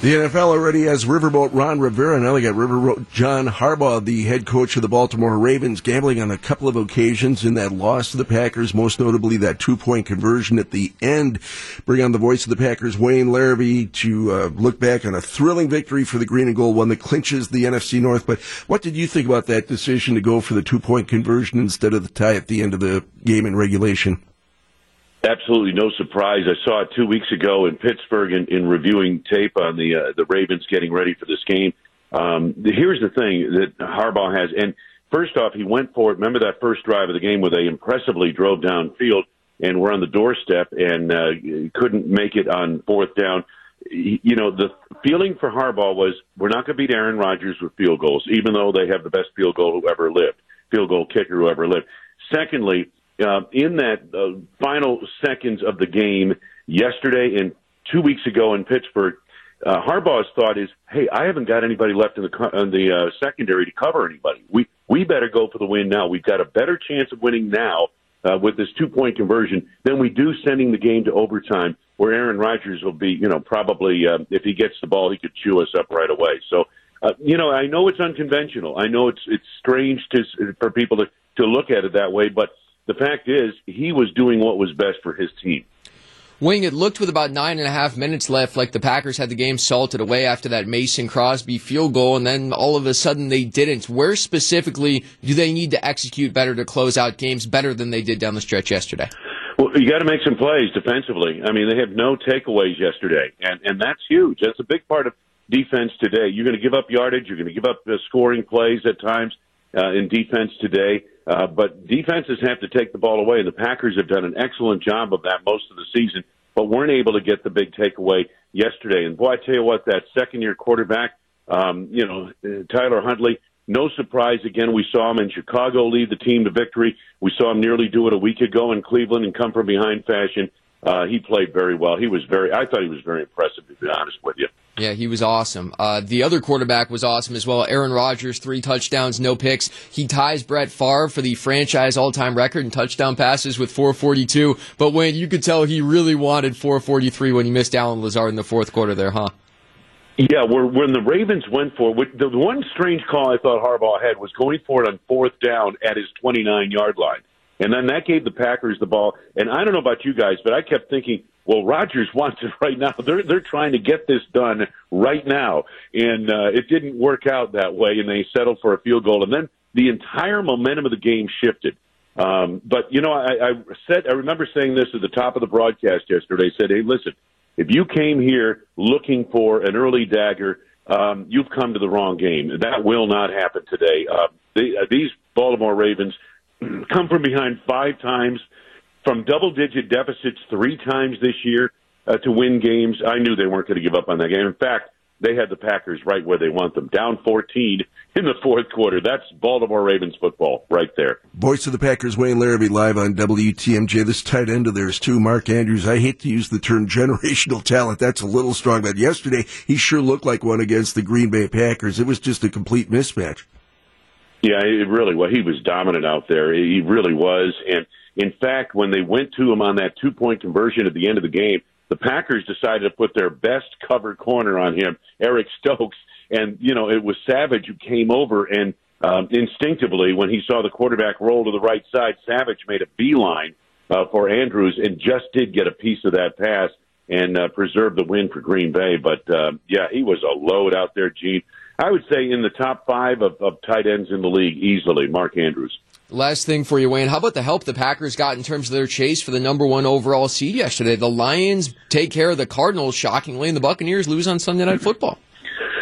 The NFL already has Riverboat Ron Rivera. Now they got Riverboat John Harbaugh, the head coach of the Baltimore Ravens, gambling on a couple of occasions in that loss to the Packers, most notably that two point conversion at the end. Bring on the voice of the Packers, Wayne Larrivee, to uh, look back on a thrilling victory for the green and gold, one that clinches the NFC North. But what did you think about that decision to go for the two point conversion instead of the tie at the end of the game in regulation? Absolutely no surprise. I saw it two weeks ago in Pittsburgh in, in reviewing tape on the uh, the Ravens getting ready for this game. Um, here's the thing that Harbaugh has, and first off, he went for it. Remember that first drive of the game where they impressively drove downfield and were on the doorstep and uh, couldn't make it on fourth down. You know, the feeling for Harbaugh was we're not going to beat Aaron Rodgers with field goals, even though they have the best field goal who ever lived, field goal kicker who ever lived. Secondly, uh, in that uh, final seconds of the game yesterday and two weeks ago in Pittsburgh, uh, Harbaugh's thought is, "Hey, I haven't got anybody left in the in the uh, secondary to cover anybody. We we better go for the win now. We've got a better chance of winning now uh, with this two point conversion than we do sending the game to overtime, where Aaron Rodgers will be, you know, probably uh, if he gets the ball, he could chew us up right away. So." Uh, you know, I know it's unconventional. I know it's it's strange to for people to to look at it that way, but the fact is, he was doing what was best for his team. Wing, it looked with about nine and a half minutes left like the Packers had the game salted away after that Mason Crosby field goal, and then all of a sudden they didn't. Where specifically do they need to execute better to close out games better than they did down the stretch yesterday? Well, you got to make some plays defensively. I mean, they have no takeaways yesterday, and and that's huge. That's a big part of defense today. You're going to give up yardage. You're going to give up uh, scoring plays at times uh, in defense today. Uh, but defenses have to take the ball away, and the Packers have done an excellent job of that most of the season, but weren't able to get the big takeaway yesterday. And boy, I tell you what, that second-year quarterback, um, you know, Tyler Huntley. No surprise again. We saw him in Chicago lead the team to victory. We saw him nearly do it a week ago in Cleveland and come from behind fashion. Uh, he played very well. He was very. I thought he was very impressive, to be honest with you. Yeah, he was awesome. Uh, the other quarterback was awesome as well. Aaron Rodgers, three touchdowns, no picks. He ties Brett Favre for the franchise all-time record in touchdown passes with 442. But when you could tell he really wanted 443 when he missed Allen Lazard in the fourth quarter there, huh? Yeah, when the Ravens went for it, the one strange call I thought Harbaugh had was going for it on fourth down at his 29 yard line. And then that gave the Packers the ball. And I don't know about you guys, but I kept thinking, well, Rodgers wants it right now. They're they're trying to get this done right now, and uh, it didn't work out that way, and they settled for a field goal. And then the entire momentum of the game shifted. Um, but you know, I, I said I remember saying this at the top of the broadcast yesterday. I said, "Hey, listen, if you came here looking for an early dagger, um, you've come to the wrong game. That will not happen today. Uh, they, uh, these Baltimore Ravens come from behind five times, from double digit deficits three times this year uh, to win games. I knew they weren't going to give up on that game. In fact, they had the Packers right where they want them, down 14 in the fourth quarter. That's Baltimore Ravens football right there. Voice of the Packers, Wayne Larrivee, live on WTMJ. This tight end of theirs, too, Mark Andrews. I hate to use the term generational talent. That's a little strong, but yesterday he sure looked like one against the Green Bay Packers. It was just a complete mismatch. Yeah, it really was. He was dominant out there. He really was. And in fact, when they went to him on that two point conversion at the end of the game, the Packers decided to put their best cover corner on him, Eric Stokes. And, you know, it was Savage who came over and um, instinctively, when he saw the quarterback roll to the right side, Savage made a beeline uh, for Andrews and just did get a piece of that pass and uh, preserve the win for Green Bay. But uh, yeah, he was a load out there, Gene. I would say in the top five of, of tight ends in the league easily, Mark Andrews. Last thing for you, Wayne. How about the help the Packers got in terms of their chase for the number one overall seed yesterday? The Lions take care of the Cardinals shockingly, and the Buccaneers lose on Sunday Night Football.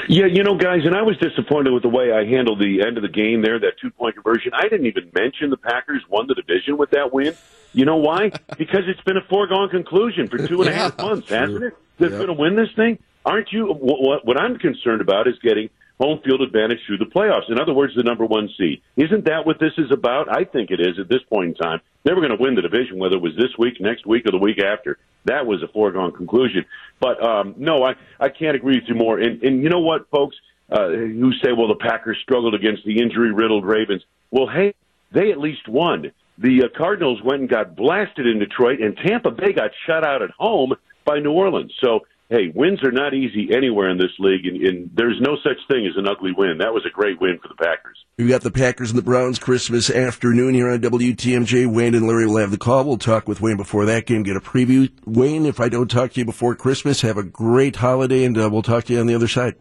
Yeah, you know, guys, and I was disappointed with the way I handled the end of the game there, that two point conversion. I didn't even mention the Packers won the division with that win. You know why? because it's been a foregone conclusion for two and a half months, hasn't it? They're yep. going to win this thing. Aren't you? What, what I'm concerned about is getting home field advantage through the playoffs. In other words, the number one seed. Isn't that what this is about? I think it is at this point in time. They were going to win the division, whether it was this week, next week, or the week after. That was a foregone conclusion. But um, no, I, I can't agree with you more. And, and you know what, folks, uh, who say, well, the Packers struggled against the injury riddled Ravens. Well, hey, they at least won. The uh, Cardinals went and got blasted in Detroit, and Tampa Bay got shut out at home by New Orleans. So hey, wins are not easy anywhere in this league, and, and there's no such thing as an ugly win. That was a great win for the Packers. We got the Packers and the Browns Christmas afternoon here on WTMJ. Wayne and Larry will have the call. We'll talk with Wayne before that game, get a preview. Wayne, if I don't talk to you before Christmas, have a great holiday, and uh, we'll talk to you on the other side.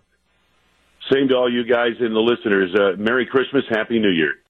Same to all you guys and the listeners. Uh, Merry Christmas, Happy New Year.